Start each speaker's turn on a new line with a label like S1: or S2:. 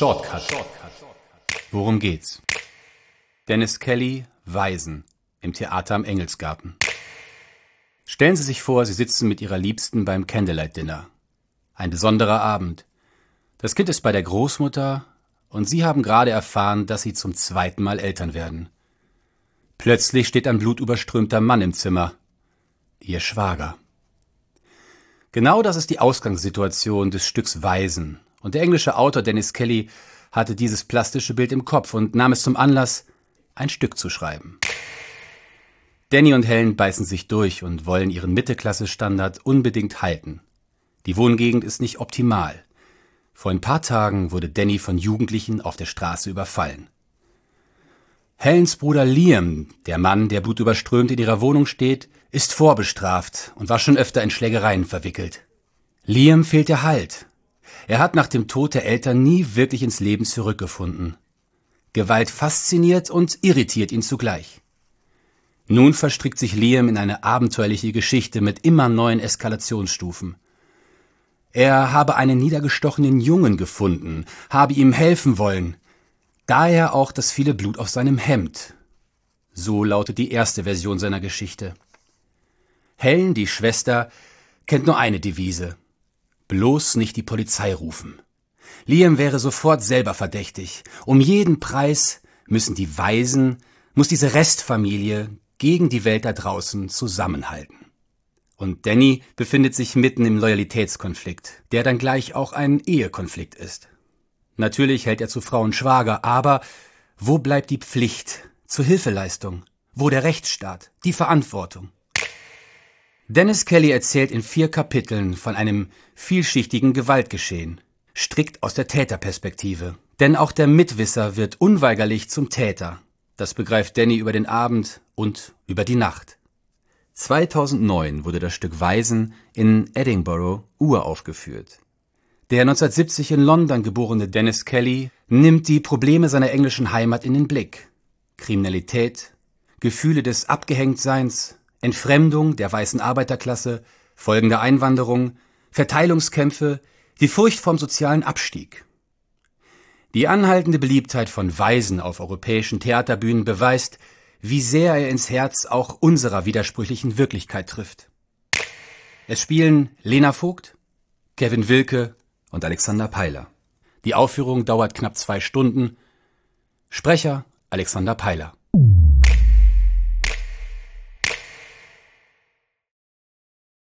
S1: Shortcut. Worum geht's? Dennis Kelly, Waisen, im Theater am Engelsgarten. Stellen Sie sich vor, Sie sitzen mit Ihrer Liebsten beim Candlelight Dinner. Ein besonderer Abend. Das Kind ist bei der Großmutter und Sie haben gerade erfahren, dass Sie zum zweiten Mal Eltern werden. Plötzlich steht ein blutüberströmter Mann im Zimmer. Ihr Schwager. Genau das ist die Ausgangssituation des Stücks Waisen. Und der englische Autor Dennis Kelly hatte dieses plastische Bild im Kopf und nahm es zum Anlass, ein Stück zu schreiben. Danny und Helen beißen sich durch und wollen ihren Mittelklasse-Standard unbedingt halten. Die Wohngegend ist nicht optimal. Vor ein paar Tagen wurde Danny von Jugendlichen auf der Straße überfallen. Helens Bruder Liam, der Mann, der blutüberströmt in ihrer Wohnung steht, ist vorbestraft und war schon öfter in Schlägereien verwickelt. Liam fehlt der Halt. Er hat nach dem Tod der Eltern nie wirklich ins Leben zurückgefunden. Gewalt fasziniert und irritiert ihn zugleich. Nun verstrickt sich Liam in eine abenteuerliche Geschichte mit immer neuen Eskalationsstufen. Er habe einen niedergestochenen Jungen gefunden, habe ihm helfen wollen, daher auch das viele Blut auf seinem Hemd. So lautet die erste Version seiner Geschichte. Helen, die Schwester, kennt nur eine Devise. Bloß nicht die Polizei rufen. Liam wäre sofort selber verdächtig. Um jeden Preis müssen die Weisen, muss diese Restfamilie gegen die Welt da draußen zusammenhalten. Und Danny befindet sich mitten im Loyalitätskonflikt, der dann gleich auch ein Ehekonflikt ist. Natürlich hält er zu Frauen Schwager, aber wo bleibt die Pflicht zur Hilfeleistung? Wo der Rechtsstaat? Die Verantwortung? Dennis Kelly erzählt in vier Kapiteln von einem vielschichtigen Gewaltgeschehen, strikt aus der Täterperspektive. Denn auch der Mitwisser wird unweigerlich zum Täter. Das begreift Danny über den Abend und über die Nacht. 2009 wurde das Stück Waisen in Edinburgh uraufgeführt. Der 1970 in London geborene Dennis Kelly nimmt die Probleme seiner englischen Heimat in den Blick. Kriminalität, Gefühle des Abgehängtseins, Entfremdung der weißen Arbeiterklasse, folgende Einwanderung, Verteilungskämpfe, die Furcht vom sozialen Abstieg. Die anhaltende Beliebtheit von Weisen auf europäischen Theaterbühnen beweist, wie sehr er ins Herz auch unserer widersprüchlichen Wirklichkeit trifft. Es spielen Lena Vogt, Kevin Wilke und Alexander Peiler. Die Aufführung dauert knapp zwei Stunden. Sprecher Alexander Peiler.